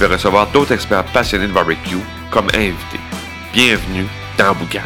vais recevoir d'autres experts passionnés de barbecue comme invités. Bienvenue dans Boucan.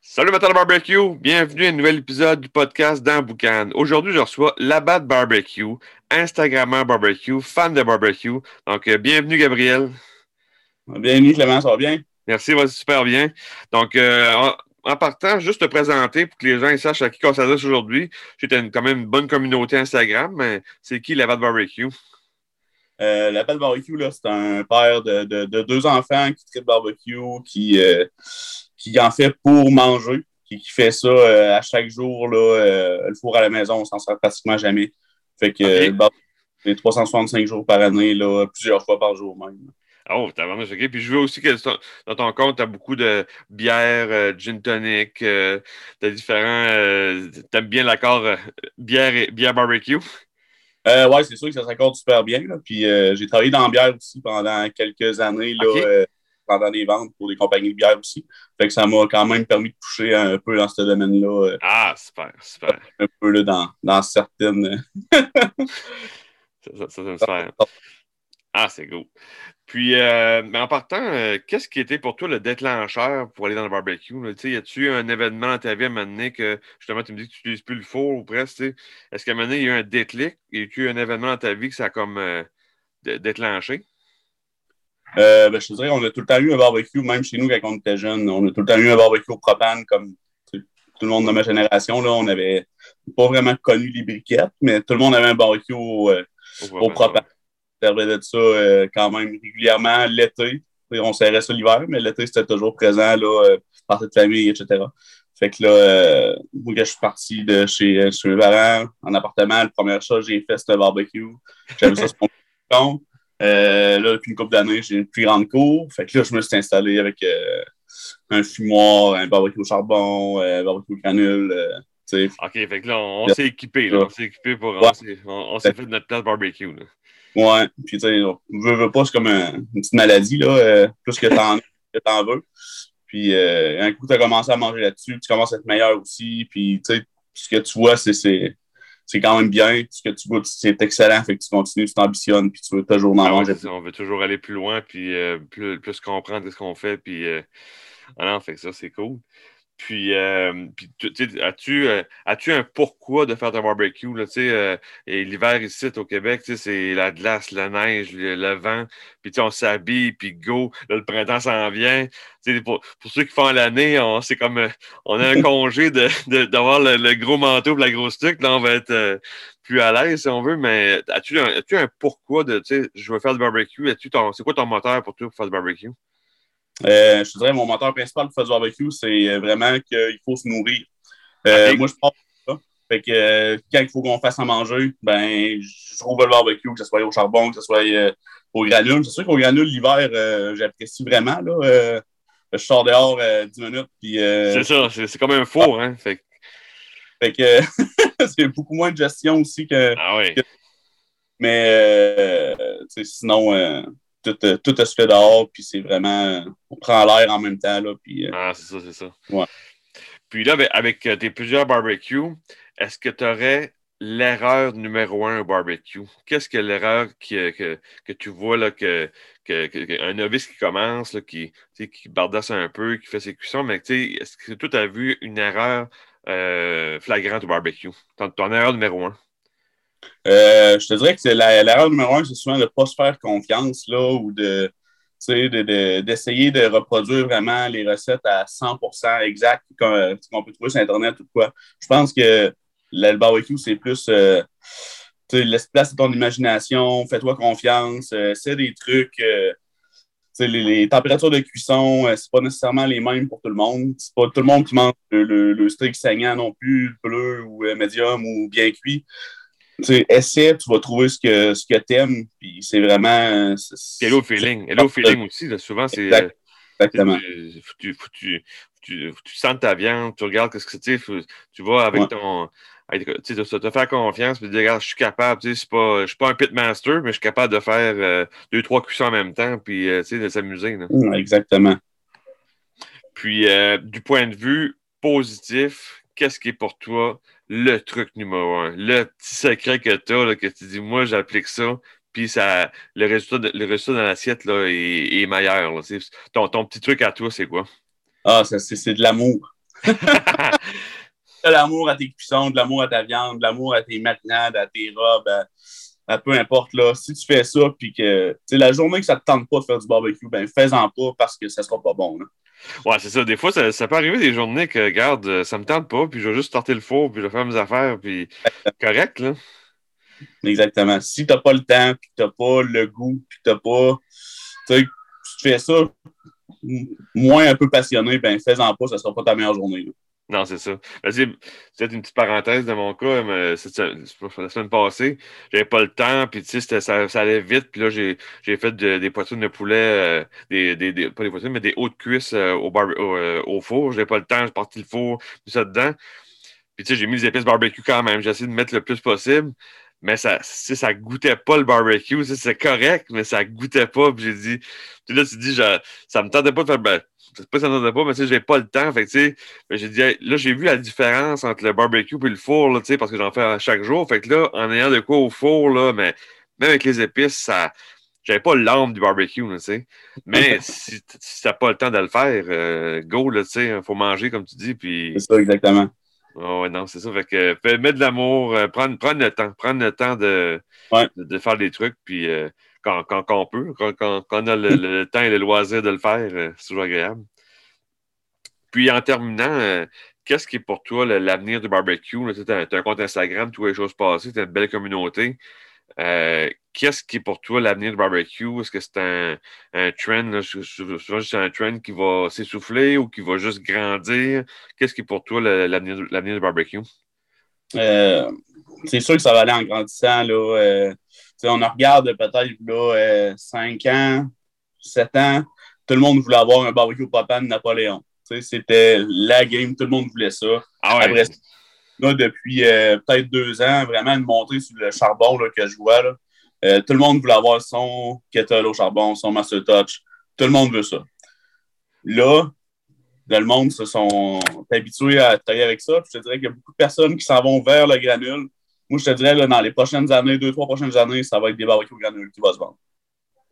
Salut matin de barbecue, bienvenue à un nouvel épisode du podcast dans Boucan. Aujourd'hui, je reçois Labat Barbecue, Instagrammeur barbecue, fan de barbecue. Donc, euh, bienvenue Gabriel. Bienvenue Clément, ça va bien? Merci, va super bien. Donc, euh, en, partant, juste te présenter pour que les gens sachent à qui on s'adresse aujourd'hui. J'ai quand même une bonne communauté Instagram, mais c'est qui Labat Barbecue? Euh, la Barbecue, là, c'est un père de, de, de, deux enfants qui tripe barbecue, qui, euh, qui en fait pour manger, qui, qui fait ça euh, à chaque jour. Là, euh, le four à la maison, on s'en sert pratiquement jamais. Fait que Ok. les 365 jours par année, là, plusieurs fois par jour même. Oh, t'as vraiment OK. Puis je veux aussi que dans ton compte, tu as beaucoup de bières, euh, gin tonic, euh, t'as différents. euh, T'aimes bien l'accord euh, bière et bière barbecue. Euh, ouais, c'est sûr que ça s'accorde super bien. Là. Puis euh, j'ai travaillé dans la bière aussi pendant quelques années, là, euh, pendant des ventes pour des compagnies de bière aussi. Fait que ça m'a quand même permis de toucher un peu dans ce domaine-là, euh, Ah, super, super. un peu là, dans, dans certaines. Ça, ça, ça, ça me fait. Ah, c'est cool. Puis, euh, mais en partant, euh, qu'est-ce qui était pour toi le déclencheur pour aller dans le barbecue? là? Y a-tu eu un événement dans ta vie à un moment donné que justement tu me dis que tu n'utilises plus le four ou presque? Est-ce qu'à un moment donné, il y a eu un déclic? Y a-tu eu un événement dans ta vie que ça a comme euh, dé- déclenché? Ben, je te dirais, on a tout le temps eu un barbecue, même chez nous quand on était jeunes. On a tout le temps eu un barbecue au propane, comme tout le monde de ma génération. Là, on n'avait pas vraiment connu les briquettes, mais tout le monde avait un barbecue au, au propane. Servait de ça euh, quand même régulièrement l'été. On serrait ça l'hiver, mais l'été, c'était toujours présent, là, euh, partie de famille, etc. Fait que là, euh, moi, quand je suis parti de chez, chez mes parents en appartement, la première chose j'ai fait, c'était un barbecue. J'avais ça sur mon compte. Euh, là, depuis une couple d'années, j'ai une plus grande cour. Fait que là, je me suis installé avec euh, un fumoir, un barbecue au charbon, euh, un barbecue au sais. OK, fait que là, on, on s'est équipé. Là, on s'est équipé pour. On Ouais. s'est on- on s'est fait notre place barbecue. Là. Ouais, puis tu sais, on veut, veut pas, c'est comme un- une petite maladie, là, euh, plus que t'en que t'en veux. Puis euh, un coup, tu as commencé à manger là-dessus, tu commences à être meilleur aussi, puis tu sais, ce que tu vois, c'est, c'est, c'est quand même bien, ce que tu goûtes, c'est excellent, fait que tu continues, tu t'ambitionnes, puis tu veux toujours en Ah manger on veut toujours aller plus loin, puis euh, plus, plus comprendre ce qu'on fait, puis euh, ah fait que ça, c'est cool. Puis, euh, puis as-tu euh, as-tu un pourquoi de faire ton barbecue? Là, tu sais, euh, et l'hiver ici au Québec, tu sais, c'est la glace, la neige, le, le vent, puis on s'habille, puis go, là, le printemps s'en vient. Tu sais, pour, pour ceux qui font l'année, on, c'est comme euh, on a un congé de, de- d'avoir le, le gros manteau et la grosse tuque. Là, on va être euh, plus à l'aise si on veut, mais as-tu un, as-tu un pourquoi de, tu sais, je veux faire du barbecue? C'est quoi ton moteur pour toi pour faire du barbecue? Euh, je te dirais, mon moteur principal pour faire du barbecue, c'est euh, vraiment qu'il faut se nourrir. Euh. Moi, je pense ça. Fait que euh, quand il faut qu'on fasse à manger, ben, je trouve le barbecue, que ce soit au charbon, que ce soit au granule. C'est sûr qu'au granule, l'hiver, j'apprécie vraiment. Là, je sors dehors euh, 10 minutes, puis C'est ça, c'est, comme un four, hein? Fait que- fait que c'est beaucoup moins de gestion aussi que. ah oui. Mais tu sais, sinon, tout, euh, tout se fait dehors, puis c'est vraiment. On prend l'air en même temps, là, puis. euh, Ah, c'est ça, c'est ça. Ouais. Puis là, avec, avec, euh, tes plusieurs barbecues, est-ce que tu aurais l'erreur numéro un au barbecue? Qu'est-ce que l'erreur qui, euh, que, que tu vois là, que, que, que- que- un novice qui commence, là, qui, qui bardasse un peu, qui fait ses cuissons, mais tu sais, est-ce que toi, tu as vu une erreur euh, flagrante au barbecue? Ton, ton erreur numéro un? Euh, je te dirais que c'est l'erreur numéro un, c'est souvent de ne pas se faire confiance là, ou de tu sais, de- de- d'essayer de, reproduire vraiment les recettes à 100% exact qu'on euh, peut trouver sur Internet ou quoi. Je pense que le barbecue, c'est plus euh, laisse place à ton imagination, fais-toi confiance, euh, essaie des trucs. euh, les, les températures de cuisson, euh, c'est pas nécessairement les mêmes pour tout le monde. C'est pas tout le monde qui mange le, le- le saignant non plus, bleu ou euh, médium ou bien cuit. Tu essaie, tu vas trouver ce que, ce que tu aimes, puis c'est vraiment. Hello feeling. Hello feeling aussi, souvent, c'est. Exactement. Tu, tu, tu, sens ta viande, tu regardes ce que c'est, tu vas avec ton. Tu te faire confiance, puis dire, regarde, je suis capable, je ne suis pas un pitmaster, mais je suis capable de faire euh, deux, trois cuissons en même temps, puis euh, de s'amuser. Exactement. Puis, euh, du point de vue positif, qu'est-ce qui est pour toi le truc numéro un? Le petit secret que tu as, que tu dis, moi, j'applique ça, puis ça, le résultat, le résultat dans l'assiette est, est, meilleur. ton, ton, petit truc à toi, c'est quoi? Ah, c'est de l'amour. de l'amour à tes cuissons, de l'amour à ta viande, de l'amour à tes matinades, à tes robes, à, peu importe. Là. Si tu fais ça, puis que la journée que ça ne te tente pas de faire du barbecue, ben fais-en pas parce que ça sera pas bon. Là. Ouais, c'est ça. Des fois, ça, peut arriver des journées que, regarde, ça me tente pas, puis je vais juste sortir le four, puis je vais faire mes affaires, puis correct, là. Exactement. Si tu n'as pas le temps, puis tu n'as pas le goût, puis tu n'as pas. Tu sais, tu fais ça moins un peu passionné, ben fais-en pas, ça ne sera pas ta meilleure journée. Non, c'est ça. C'est peut-être une petite parenthèse de mon cas, mais la semaine passée, j'avais pas le temps, puis tu sais, ça, ça, allait vite, puis là, j'ai fait des poitrines de poulet, euh, des, des, pas des poitrines, mais des hautes cuisses euh, au, bar, euh, au, four. J'avais pas le temps, j'ai parti le four, mis ça dedans. Puis tu sais, j'ai mis les épices barbecue quand même. J'ai essayé de mettre le plus possible mais ça, ça goûtait pas le barbecue. C'est correct, mais ça goûtait pas. Puis j'ai dit, tu là, tu dis, ça me tentait pas de faire. Ben, sais pas ça me tentait pas, mais tu sais, j'ai pas le temps. Fait tu sais, ben, j'ai dit, là, j'ai vu la différence entre le barbecue et le four, là, tu sais, parce que j'en fais chaque jour. Fait que là, en ayant de quoi au four, là, mais même avec les épices, ça. J'avais pas l'âme du barbecue, tu sais. Mais si, si t'as pas le temps de le faire, euh, go, là, tu sais, faut manger, comme tu dis. Puis... C'est ça, exactement. Oh, non, c'est ça. Fait que mettre de l'amour, euh, prendre, prendre le temps, prendre le temps de, de, faire des trucs, puis euh, quand, quand, quand, on peut, quand, quand, on a le, temps et le loisir de le faire, euh, c'est toujours agréable. Puis en terminant, qu'est-ce qui est pour toi l'avenir du barbecue? Tu as, un compte Instagram, toutes les choses passées, tu as une belle communauté. Qu'est-ce qui est pour toi l'avenir du barbecue? Est-ce que c'est un, un trend, souvent c'est un trend qui va s'essouffler ou qui va juste grandir? Qu'est-ce qui est pour toi l'avenir du barbecue? Euh, c'est sûr que ça va aller en grandissant. Là, euh, on en regarde peut-être là, 5 euh, ans, 7 ans, tout le monde voulait avoir un barbecue papa de Napoléon. C'était la game, tout le monde voulait ça. Ah ouais. Après, là, depuis peut-être deux ans, vraiment une montée sur le charbon là, que je vois. Là. Euh, tout le monde voulait avoir son kettle au charbon, son Master Touch. Tout le monde veut ça. Là, le monde se sont habitués à travailler avec ça. je te dirais qu'il y a beaucoup de personnes qui s'en vont vers le granule. Moi, je te dirais, là, dans les prochaines années, deux, trois prochaines années, ça va être des barbecues au granule qui vont se vendre.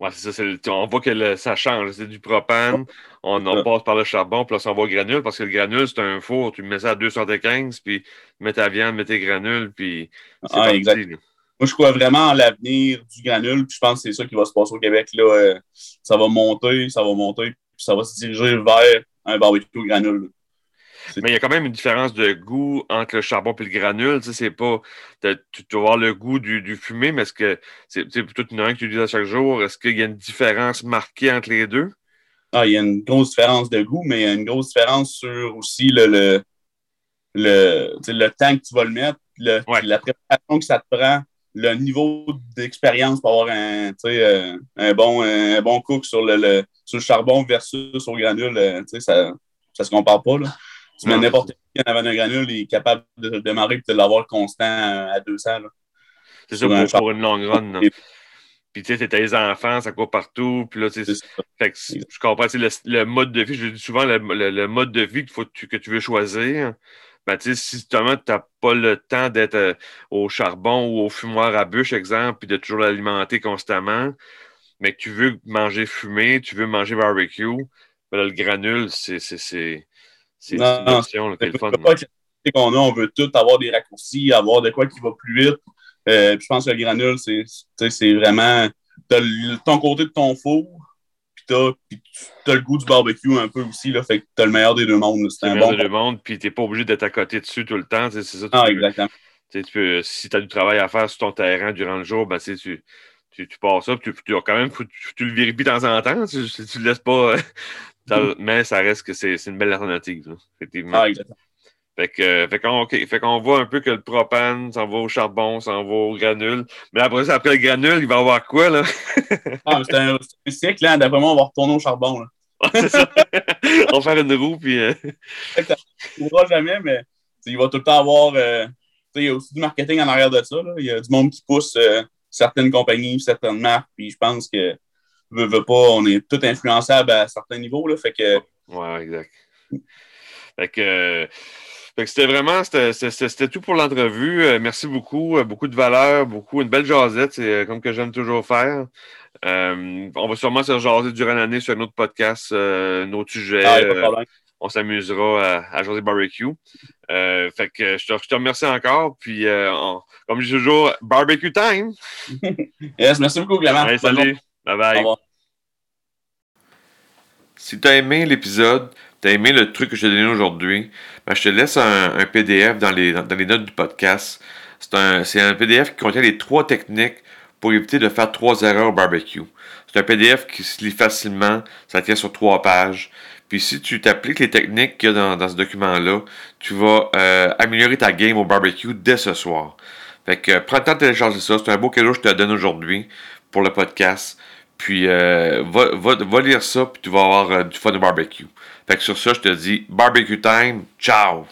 Ouais, c'est ça. on voit que ça change. C'est du propane, on, passe par le charbon, puis là, ça va au granule, parce que le granule, c'est un four. Tu mets ça à 215, puis tu mets ta viande, mets tes granules, puis c'est ah, moi, je crois vraiment en l'avenir du granule. Puis je pense que c'est ça qui va se passer au Québec. Là. Euh, ça va monter, ça va monter, puis ça va se diriger vers un barbecue au granule. Mais il y a quand même une différence de goût entre le charbon et le granule. Tu sais, c'est pas. Tu vas avoir le goût du, du fumé, mais est-ce que c'est plutôt une un que tu utilises chaque jour? Est-ce qu'il y a une différence marquée entre les deux? Ah, il y a une grosse différence de goût, mais il y a une grosse différence sur aussi le, le, le, le temps que tu vas le mettre, le, la préparation que ça te prend le niveau d'expérience pour avoir un, euh, un, bon, un bon cook sur le, sur le charbon versus au granule, euh, ça ne se compare pas. Là. Tu mets n'importe qui en avant un granule, il est capable de démarrer et de l'avoir constant à 200. C'est ça pour, pour, une longue run. Puis tu sais, t'as les enfants, ça court partout. Puis là, tu sais, je comprends le, le, mode de vie, je dis souvent le, le, mode de vie faut, que tu veux choisir ben, si justement tu n'as pas le temps d'être euh, au charbon ou au fumoir à bûche, exemple, puis de toujours l'alimenter constamment, mais que tu veux manger fumé, tu veux manger barbecue, ben le granule, c'est une option qui est le fun. qu'on a, on veut tout avoir des raccourcis, avoir de quoi qui va plus vite. Euh, je pense que le granule, c'est vraiment ton côté de ton four, tu as le goût du barbecue un peu aussi, là, fait que tu as le meilleur des deux mondes. C'est un bon. des deux mondes, puis tu pas obligé d'être à côté dessus tout le temps. C'est ça. Ah, exactement. Tu peux, si tu as du travail à faire sur ton terrain durant le jour, ben, tu, tu, tu pars ça, tu, tu, quand même, tu, le vérifies de temps en temps. Tu ne le laisses pas. mais ça reste que c'est une belle alternative, effectivement. Ah, exactement. Fait que, fait qu'on fait qu'on voit un peu que le propane s'en va au charbon, s'en va au granule. Mais après après le granule, il va y avoir quoi, là? ah, c'est un, un, cycle, là. D'après moi, on va retourner au charbon, là. c'est ça. on va faire une roue, puis. Euh... ne pourra jamais, mais il va tout le temps avoir. Euh, il y a aussi du marketing en arrière de ça. Là. Il y a du monde qui pousse euh, certaines compagnies, certaines marques, puis je pense que veut, veut pas, on est tout influençable à certains niveaux. Là, fait que... Ouais, exact. Fait que. C'était vraiment, c'était tout pour l'entrevue. Euh, merci beaucoup. Euh, beaucoup de valeur, beaucoup, une belle jasette. C'est euh, comme que j'aime toujours faire. on va sûrement se jaser durant l'année sur un autre podcast, un autre sujet. Ah, on s'amusera à, à jaser barbecue. fait que je te, je te, remercie encore. Puis, comme je dis toujours, barbecue time. yes, merci beaucoup, Clément. salut. Bye bye. Si tu as aimé l'épisode, T'as aimé le truc que je t'ai donné aujourd'hui? Ben, je te laisse un, PDF dans les, dans les, notes du podcast. C'est un, un, PDF qui contient les trois techniques pour éviter de faire trois erreurs au barbecue. C'est un PDF qui se lit facilement, ça tient sur trois pages. Puis si tu t'appliques les techniques qu'il y a dans, dans ce document-là, tu vas euh, améliorer ta game au barbecue dès ce soir. Fait que prends le temps de télécharger ça. C'est un beau cadeau que je te donne aujourd'hui pour le podcast. Puis euh, va, va, va, lire ça, puis tu vas avoir euh, du fun au barbecue. Fait que sur ça, je te dis barbecue time. Ciao!